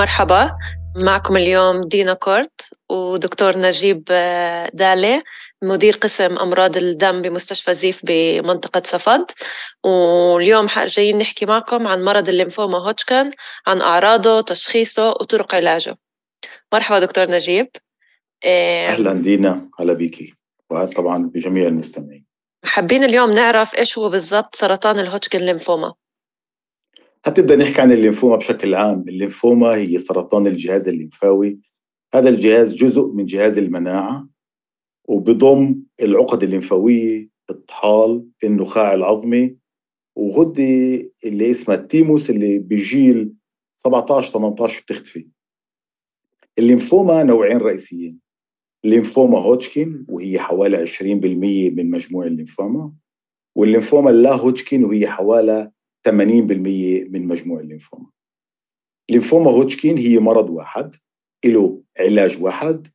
مرحبا معكم اليوم دينا كورت ودكتور نجيب آه، دالي مدير قسم أمراض الدم بمستشفى زيف بمنطقة صفد. واليوم جايين نحكي معكم عن مرض الليمفوما هوتشكن عن أعراضه تشخيصه وطرق علاجه. مرحبا دكتور نجيب. أهلا دينا هلا بيكي وطبعا بجميع المستمعين. حابين اليوم نعرف إيش هو بالضبط سرطان الهوتشكن ليمفوما؟ هتبدا نحكي عن الليمفوما بشكل عام. الليمفوما هي سرطان الجهاز الليمفاوي. هذا الجهاز جزء من جهاز المناعة وبضم العقد الليمفاوية الطحال النخاع العظمي وغدة اللي اسمها التيموس اللي بجيل 17 18 بتختفي. الليمفوما نوعين رئيسيين. ليمفوما هوتشكين وهي حوالي 20% من مجموع الليمفوما والليمفوما اللا هوتشكين وهي حوالي 80% من مجموع الليمفوما. ليمفوما هوتشكين هي مرض واحد له علاج واحد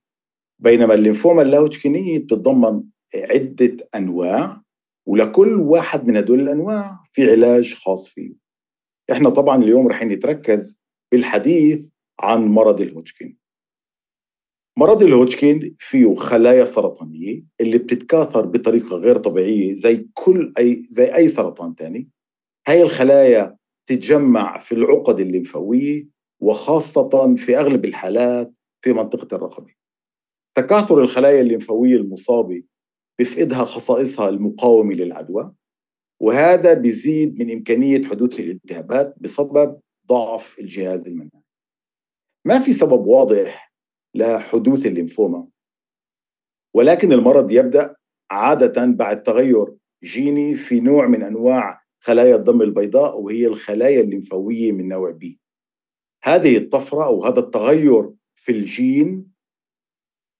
بينما الليمفوما اللاهوتشكينية بتتضمن عدة أنواع ولكل واحد من هدول الأنواع في علاج خاص فيه. إحنا طبعا اليوم رح نتركز بالحديث عن مرض الهوتشكين. مرض الهوتشكين فيه خلايا سرطانية اللي بتتكاثر بطريقة غير طبيعية زي كل أي زي أي سرطان تاني. هاي الخلايا تتجمع في العقد الليمفاوية وخاصة في أغلب الحالات في منطقة الرقبة. تكاثر الخلايا الليمفاوية المصابة بفقدها خصائصها المقاومة للعدوى وهذا بيزيد من إمكانية حدوث الالتهابات بسبب ضعف الجهاز المناعي. ما في سبب واضح لحدوث الليمفوما ولكن المرض يبدأ عادة بعد تغير جيني في نوع من أنواع خلايا الدم البيضاء وهي الخلايا الليمفاوية من نوع بي هذه الطفرة أو هذا التغير في الجين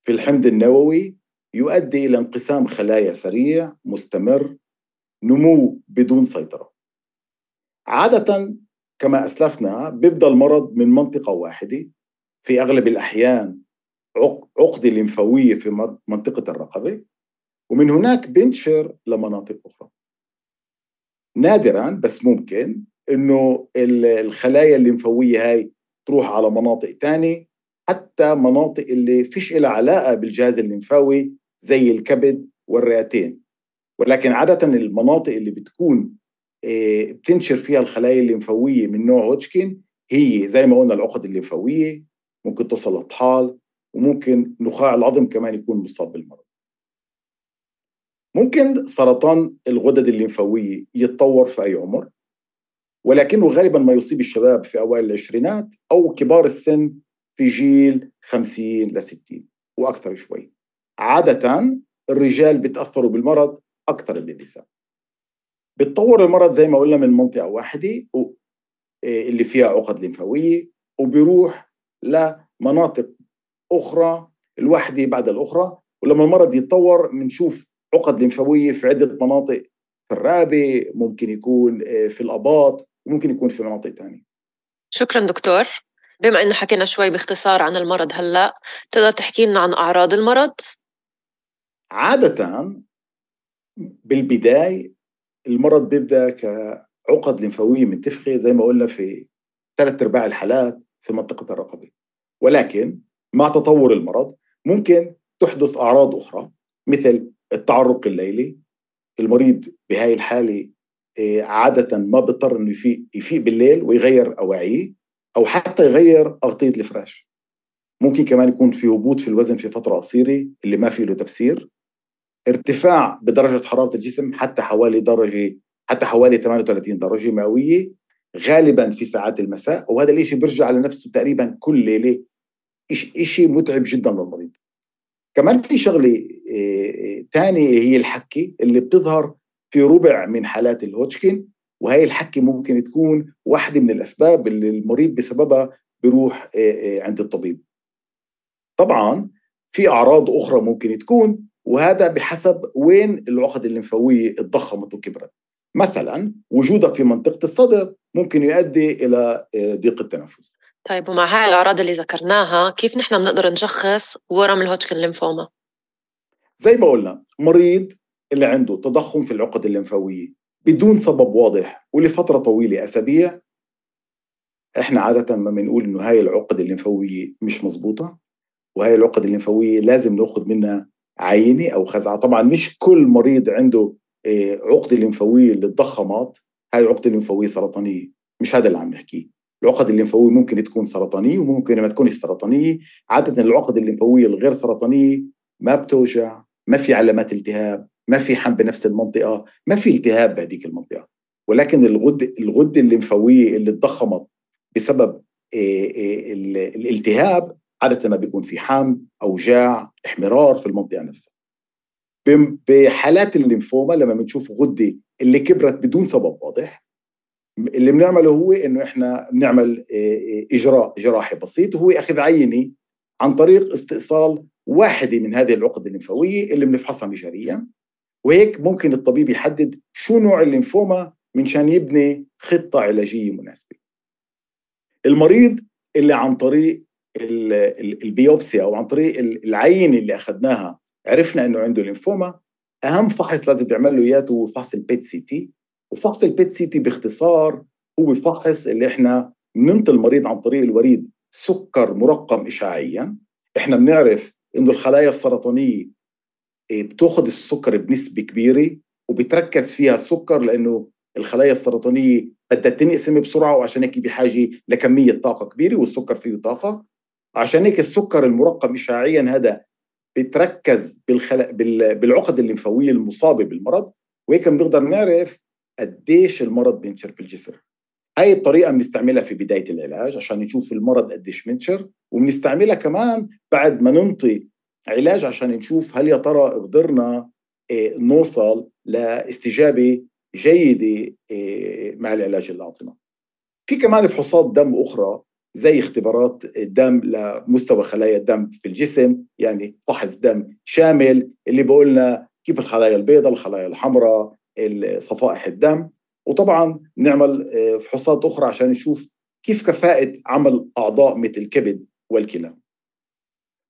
في الحمض النووي يؤدي إلى انقسام خلايا سريع مستمر نمو بدون سيطرة. عادة كما أسلفنا بيبدأ المرض من منطقة واحدة. في أغلب الأحيان عقدة لمفاوية في منطقة الرقبة. ومن هناك بينتشر لمناطق أخرى. نادرا بس ممكن إنه الخلايا الليمفاويه هاي تروح على مناطق تانية. حتى مناطق اللي فيش لها علاقة بالجهاز الليمفاوي زي الكبد والرئتين. ولكن عادة المناطق اللي بتكون آه، بتنشر فيها الخلايا الليمفاوية من نوع هوتشكين هي زي ما قلنا العقد الليمفاوية ممكن توصل للطحال وممكن نخاع العظم كمان يكون مصاب بالمرض. ممكن سرطان الغدد الليمفاوية يتطور في أي عمر ولكنه غالبا ما يصيب الشباب في أوائل العشرينات أو كبار السن في جيل 50 ل 60 وأكثر شوي. عادة الرجال بيتأثروا بالمرض أكثر من النساء. بتطور المرض زي ما قلنا من منطقة واحدة اللي فيها عقد لمفاوية وبيروح لمناطق أخرى الواحدة بعد الأخرى ولما المرض يتطور بنشوف عقد لمفاوية في عدة مناطق في الرقبة ممكن يكون في الأباط وممكن يكون في مناطق تانية. شكرا دكتور. بما انه حكينا شوي باختصار عن المرض هلأ تقدر تحكي لنا عن أعراض المرض؟ عادة بالبداية المرض بيبدأ كعقد لمفاوية منتفخة زي ما قلنا في ثلاث أرباع الحالات في منطقة الرقبة. ولكن مع تطور المرض ممكن تحدث أعراض أخرى مثل التعرق الليلي المريض بهاي الحالة آه، عادة ما بيضطر إنه يفيق يفيق بالليل ويغير أواعيه أو حتى يغير أغطية الفراش. ممكن كمان يكون في هبوط في الوزن في فترة قصيرة اللي ما في له تفسير. ارتفاع بدرجة حرارة الجسم حتى حوالي درجة حتى حوالي 38 درجة مئوية غالبا في ساعات المساء وهذا الشيء بيرجع لنفسه تقريبا كل ليلة. شيء متعب جدا للمريض. كمان في ثانية آه، آه، هي الحكة اللي بتظهر في ربع من حالات الهوتشكين وهي الحكة ممكن تكون واحدة من الأسباب اللي المريض بسببها بيروح آه، عند الطبيب. طبعا في أعراض أخرى ممكن تكون وهذا بحسب وين العقد الليمفاوية اتضخمت وكبرت. مثلا وجودها في منطقة الصدر ممكن يؤدي إلى ضيق التنفس. طيب ومع هاي الأعراض اللي ذكرناها كيف نحن بنقدر نشخص ورم الهوتشكن ليمفوما؟ زي ما قلنا مريض اللي عنده تضخم في العقد الليمفاوية بدون سبب واضح ولفترة طويلة أسابيع إحنا عادة ما بنقول إنه هاي العقد الليمفاوية مش مزبوطة وهي العقد الليمفاوية لازم نأخذ منها عينه أو خزعة طبعا مش كل مريض عنده آه، عقده ليمفاوية اللي تضخمت هاي عقده ليمفاوية سرطانية مش هذا اللي عم نحكيه العقد الليمفاويه ممكن تكون سرطانية وممكن ما تكونش سرطانية. عادة العقد الليمفاويه الغير سرطانية ما بتوجع ما في علامات التهاب ما في حم بنفس المنطقة ما في التهاب بهذيك المنطقة. ولكن الغده الغدة الليمفاوية اللي تضخمت بسبب آه، آه، الالتهاب عادة ما بيكون في حم أوجاع احمرار في المنطقة نفسها. بحالات الليمفوما لما بنشوف غدة اللي كبرت بدون سبب واضح اللي بنعمله هو إنه إحنا بنعمل إجراء جراحي بسيط وهو أخذ عينه عن طريق استئصال واحدة من هذه العقد الليمفاوية اللي بنفحصها مجاريا وهيك ممكن الطبيب يحدد شو نوع الليمفوما منشان يبني خطة علاجية مناسبة. المريض اللي عن طريق ال biopsy أو عن طريق العينه اللي أخذناها عرفنا إنه عنده ليمفوما أهم فحص لازم بيعمل له إياه هو فحص ال PET CT وفحص ال PET CT باختصار هو فحص اللي إحنا بننطي المريض عن طريق الوريد سكر مرقم اشعاعيا. إحنا بنعرف إنه الخلايا السرطانية إيه، بتأخذ السكر بنسبة كبيرة وبتركز فيها السكر لأنه الخلايا السرطانية بدها تنقسم بسرعة وعشان هيك بحاجة لكمية طاقة كبيرة والسكر فيه طاقة. عشان هيك السكر المرقم اشعاعيا هذا بتركز بالخل... بال... بالعقد الليمفاويه المصابه بالمرض. وهيك بنقدر نعرف قديش المرض بينشر في الجسم هاي الطريقة بنستعملها في بداية العلاج عشان نشوف المرض قديش بينشر وبنستعملها كمان بعد ما ننطي علاج عشان نشوف هل يا ترى قدرنا آه، نوصل لاستجابة جيدة آه، مع العلاج اللي اعطيناه. في كمان فحوصات دم أخرى زي اختبارات الدم لمستوى خلايا الدم في الجسم يعني فحص دم شامل اللي بقولنا كيف الخلايا البيضاء الخلايا الحمراء صفائح الدم. وطبعا نعمل آه، فحوصات أخرى عشان نشوف كيف كفاءة عمل أعضاء مثل الكبد والكلى.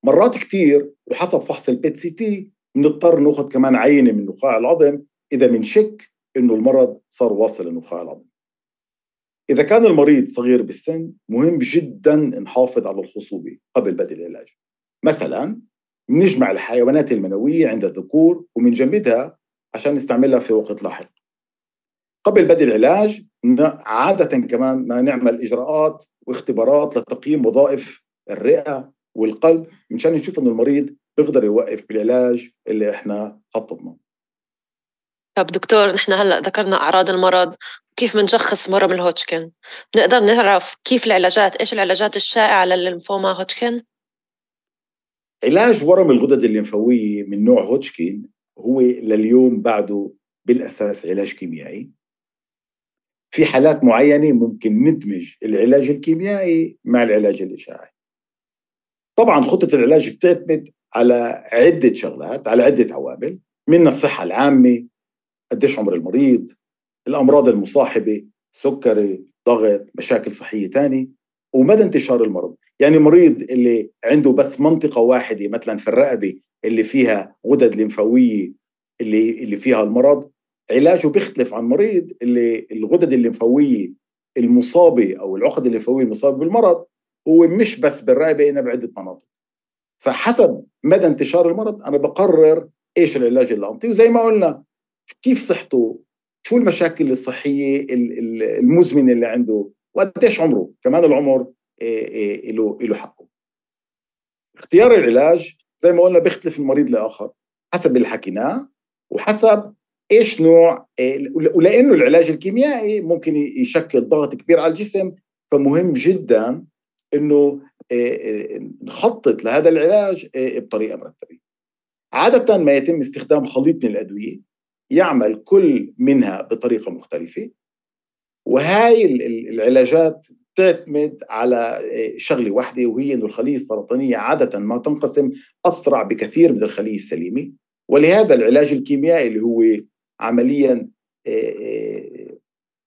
مرات كتير وحسب فحص ال PET CT بنضطر نأخذ كمان عينة من نخاع العظم إذا بنشك إنه المرض صار واصل لنخاع العظم. إذا كان المريض صغير بالسن مهم جدا نحافظ على الخصوبة قبل بدء العلاج. مثلا بنجمع الحيوانات المنوية عند الذكور وبنجمدها عشان نستعملها في وقت لاحق. قبل بدء العلاج عادة كمان ما نعمل إجراءات واختبارات لتقييم وظائف الرئة والقلب مشان نشوف إنه المريض بيقدر يوقف بالعلاج اللي إحنا خططناه طب دكتور نحن هلأ ذكرنا أعراض المرض كيف بنشخص مرض الهوتشكن؟ بنقدر نعرف كيف العلاجات إيش العلاجات الشائعة للليمفوما هوتشكن؟ علاج ورم الغدد الليمفاوية من نوع هوتشكن هو لليوم بعده بالأساس علاج كيميائي. في حالات معينة ممكن ندمج العلاج الكيميائي مع العلاج الإشعاعي. طبعا خطة العلاج بتعتمد على عدة شغلات على عدة عوامل منها الصحة العامة قديش عمر المريض الأمراض المصاحبة سكري ضغط مشاكل صحية ثانية ومدى انتشار المرض. يعني مريض اللي عنده بس منطقة واحدة مثلا في الرقبة اللي فيها غدد لمفاويه اللي اللي فيها المرض. علاجه بيختلف عن مريض اللي الغدد الليمفاوية المصابة أو العقد الليمفاوية المصابة بالمرض هو مش بس بالرقبة انما بعدة مناطق. فحسب مدى انتشار المرض أنا بقرر إيش العلاج اللي أعطيه. وزي ما قلنا كيف صحته؟ شو المشاكل الصحية المزمنة اللي عنده؟ وقديش عمره؟ كمان العمر له له حقه. اختيار العلاج زي ما قلنا بيختلف من مريض لآخر حسب اللي حكيناه وحسب إيش نوع ولأنه العلاج الكيميائي ممكن يشكل ضغط كبير على الجسم فمهم جدا إنه نخطط لهذا العلاج بطريقة مرتبة. عادة ما يتم استخدام خليط من الأدوية يعمل كل منها بطريقة مختلفة وهاي العلاجات تعتمد على شغلة واحدة وهي إنه الخلية السرطانية عادة ما تنقسم أسرع بكثير من الخلية السليمة. ولهذا العلاج الكيميائي اللي هو عمليا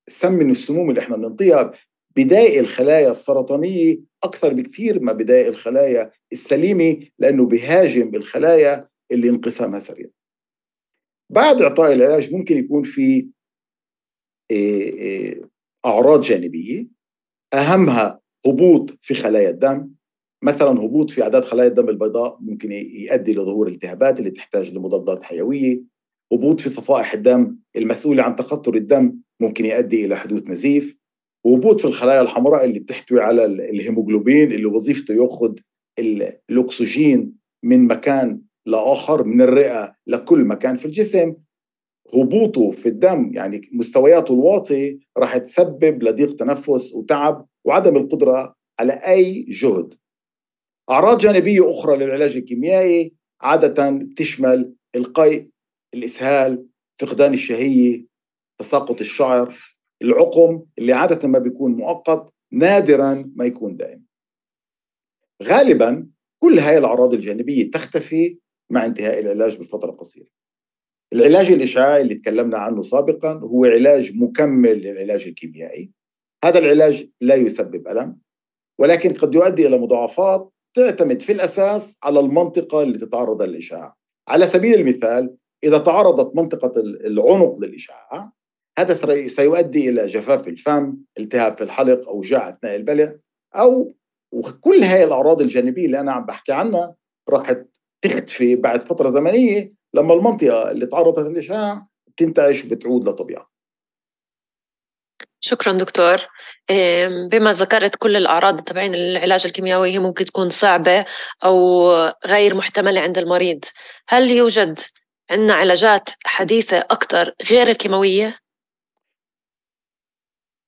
سم من السموم اللي إحنا بنعطيها بداية الخلايا السرطانية أكثر بكثير ما بداية الخلايا السليمة لأنه بهاجم الخلايا اللي انقسامها سريع. بعد إعطاء العلاج ممكن يكون في أعراض جانبية. أهمها هبوط في خلايا الدم. مثلا هبوط في أعداد خلايا الدم البيضاء ممكن يؤدي لظهور التهابات اللي تحتاج لمضادات حيوية. هبوط في صفائح الدم المسؤوله عن تخثر الدم ممكن يؤدي إلى حدوث نزيف. وهبوط في الخلايا الحمراء اللي بتحتوي على الهيموغلوبين اللي وظيفته يأخذ الأكسجين من مكان لآخر من الرئة لكل مكان في الجسم. هبوطه في الدم يعني مستوياته الواطي راح تسبب لضيق تنفس وتعب وعدم القدرة على أي جهد. أعراض جانبية أخرى للعلاج الكيميائي عادة بتشمل القيء، الإسهال، فقدان الشهية، تساقط الشعر، العقم اللي عادة ما بيكون مؤقت نادرا ما يكون دائم. غالبا كل هاي الأعراض الجانبية تختفي مع انتهاء العلاج بفترة قصيرة. العلاج الإشعاعي اللي تكلمنا عنه سابقا هو علاج مكمل للعلاج الكيميائي. هذا العلاج لا يسبب ألم ولكن قد يؤدي إلى مضاعفات تعتمد في الأساس على المنطقة اللي تتعرض للإشعاع. على سبيل المثال إذا تعرضت منطقة العنق للإشعاع هذا سيؤدي إلى جفاف الفم التهاب في الحلق أوجاع أثناء البلع أو وكل هاي الأعراض الجانبية اللي أنا عم بحكي عنها راح تختفي بعد فترة زمنية لما المنطقة اللي تعرضت للإشعاع تنتعش وبتعود لطبيعتها شكرا دكتور. بما ذكرت كل الأعراض تبعين العلاج الكيميائي هي ممكن تكون صعبة أو غير محتملة عند المريض. هل يوجد عندنا علاجات حديثة أكثر غير الكيماوية؟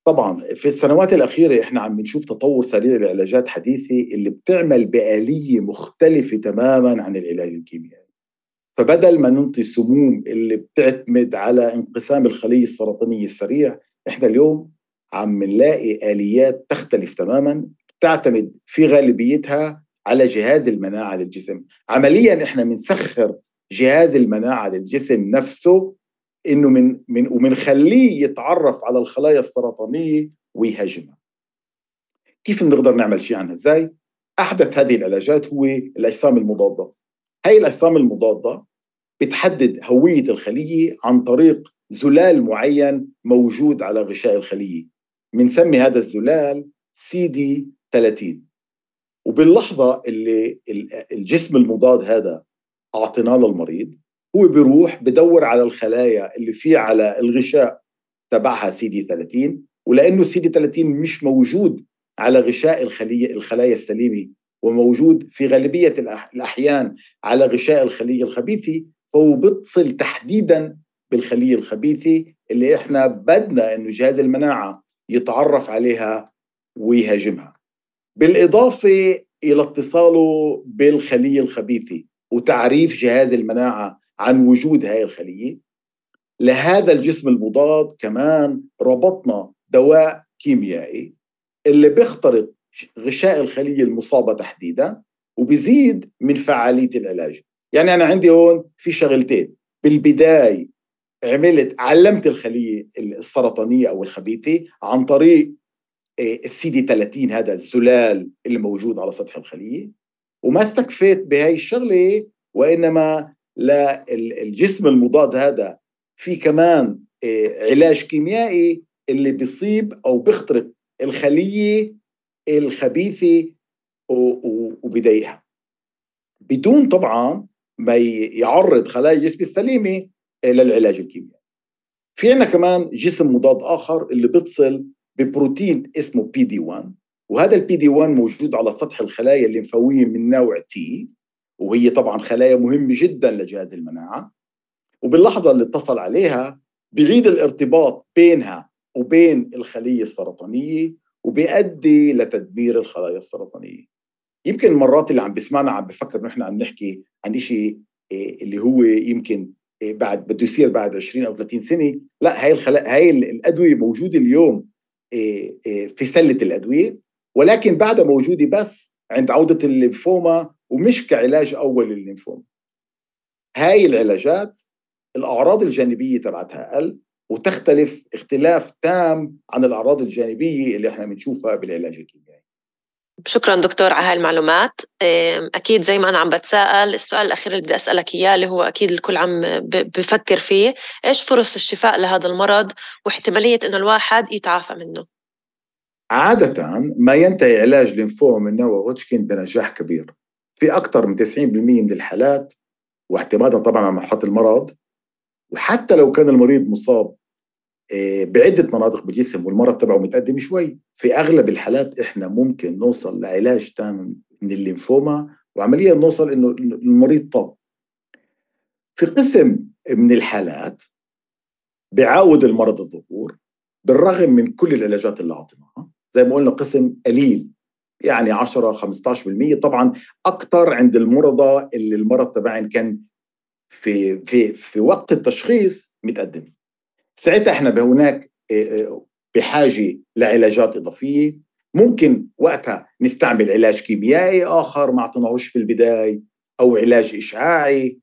طبعا في السنوات الأخيرة إحنا عم بنشوف تطور سريع لعلاجات حديثة اللي بتعمل بآلية مختلفة تماما عن العلاج الكيميائي. فبدل ما ننطي سموم اللي بتعتمد على انقسام الخلية السرطانية السريع إحنا اليوم عم نلاقي آليات تختلف تماما تعتمد في غالبيتها على جهاز المناعة للجسم. عمليا إحنا بنسخر جهاز المناعة للجسم نفسه إنه من من ومنخليه يتعرف على الخلايا السرطانية ويهاجمها. كيف بنقدر نعمل شيء عنها إزاي أحدث هذه العلاجات هو الأجسام المضادة. هاي الأجسام المضادة بتحدد هوية الخلية عن طريق زلال معين موجود على غشاء الخلية. بنسمي هذا الزلال سي دي 30 وباللحظة اللي الجسم المضاد هذا أعطيناه للمريض هو بيروح بدور على الخلايا اللي في على الغشاء تبعها سي دي 30 ولأنه سي دي 30 مش موجود على غشاء الخليه الخلايا السليمة وموجود في غالبية الأحيان على غشاء الخلية الخبيثة فهو بيتصل تحديدا بالخليه الخبيثه اللي إحنا بدنا إنه جهاز المناعة يتعرف عليها ويهاجمها. بالإضافة إلى اتصاله بالخليه الخبيثه وتعريف جهاز المناعة عن وجود هاي الخلية لهذا الجسم المضاد كمان ربطنا دواء كيميائي اللي بيخترق غشاء الخلية المصابة تحديدا وبزيد من فعالية العلاج يعني أنا عندي هون في شغلتين. بالبداية عملت علمت الخلية السرطانية أو الخبيثة عن طريق آه، السي دي 30 هذا الزلال اللي موجود على سطح الخلية. وما استكفيت بهي الشغلة وإنما للجسم المضاد هذا في كمان آه، علاج كيميائي اللي بيصيب أو بيخترق الخلية الخبيثة وبدايها. بدون طبعا ما يعرض خلايا الجسم السليمة للعلاج الكيميائي. في عندنا كمان جسم مضاد آخر اللي بيتصل ببروتين اسمه PD 1 وهذا ال PD 1 موجود على سطح الخلايا الليمفاويه من نوع T وهي طبعا خلايا مهمة جدا لجهاز المناعة. وباللحظة اللي اتصل عليها بيعيد الارتباط بينها وبين الخلية السرطانية وبيؤدي لتدمير الخلايا السرطانية. يمكن مرات اللي عم بيسمعنا عم بفكر نحن عم نحكي عن شيء إيه، اللي هو يمكن إيه، بعد بده يصير بعد 20 أو 30 سنة. لا هاي الخلا... هاي الأدوية موجودة اليوم إيه، في سلة الأدوية. ولكن بعدها موجودة بس عند عودة الليمفوما ومش كعلاج أول للليمفوما. هاي العلاجات الأعراض الجانبية تبعتها أقل وتختلف اختلاف تام عن الأعراض الجانبية اللي إحنا بنشوفها بالعلاج الكيميائي. شكرا دكتور على هالمعلومات. أكيد زي ما أنا عم بتساءل السؤال الأخير اللي بدي أسألك إياه اللي هو أكيد الكل عم بفكر فيه إيش فرص الشفاء لهذا المرض واحتمالية إنه الواحد يتعافى منه؟ عادة ما ينتهي علاج لينفوما من هوتشكين بنجاح كبير. في أكثر من 90% من الحالات واعتمادا طبعا على مرحلة المرض وحتى لو كان المريض مصاب آه، بعدة مناطق بالجسم والمرض تبعه متقدم شوي. في أغلب الحالات إحنا ممكن نوصل لعلاج تام من الليمفوما وعمليا نوصل إنه المريض طاب. في قسم من الحالات بيعاود المرض الظهور بالرغم من كل العلاجات اللي أعطيناها. زي ما قلنا قسم قليل يعني 10 15% طبعا أكثر عند المرضى اللي المرض تبعهم كان في في في وقت التشخيص متقدم. ساعتها إحنا هناك بحاجة لعلاجات إضافية ممكن وقتها نستعمل علاج كيميائي آخر ما أعطيناهوش في البداية أو علاج إشعاعي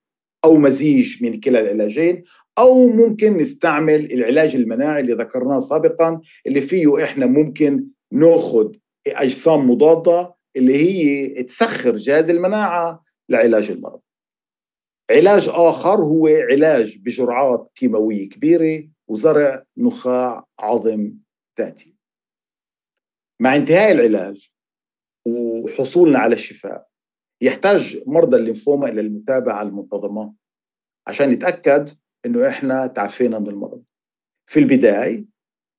أو مزيج من كلا العلاجين أو ممكن نستعمل العلاج المناعي اللي ذكرناه سابقا اللي فيه إحنا ممكن نأخذ أجسام مضادة اللي هي تسخر جهاز المناعة لعلاج المرض. علاج آخر هو علاج بجرعات كيماوية كبيرة وزرع نخاع عظم ذاتي. مع انتهاء العلاج وحصولنا على الشفاء يحتاج مرضى الليمفوما إلى المتابعة المنتظمة عشان نتاكد إنه إحنا تعافينا من المرض. في البداية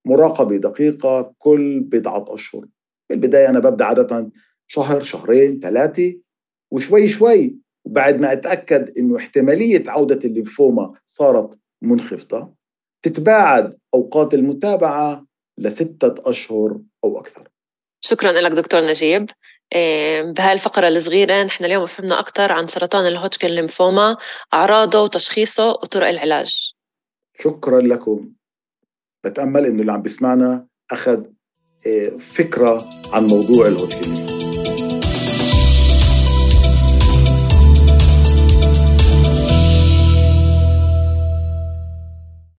مراقبة دقيقة كل بضعة أشهر. في البداية أنا ببدأ عادة شهر شهرين ثلاثة وشوي شوي وبعد ما أتأكد إنه احتمالية عودة الليمفوما صارت منخفضة تتباعد أوقات المتابعة لستة أشهر أو أكثر. شكرا لك دكتور نجيب. بهاي الفقرة الصغيرة نحن اليوم فهمنا أكثر عن سرطان الهوتشكن ليمفوما أعراضه وتشخيصه وطرق العلاج. شكرا لكم. بتأمل إنه اللي عم بيسمعنا أخذ آه، فكرة عن موضوع الهوتشكن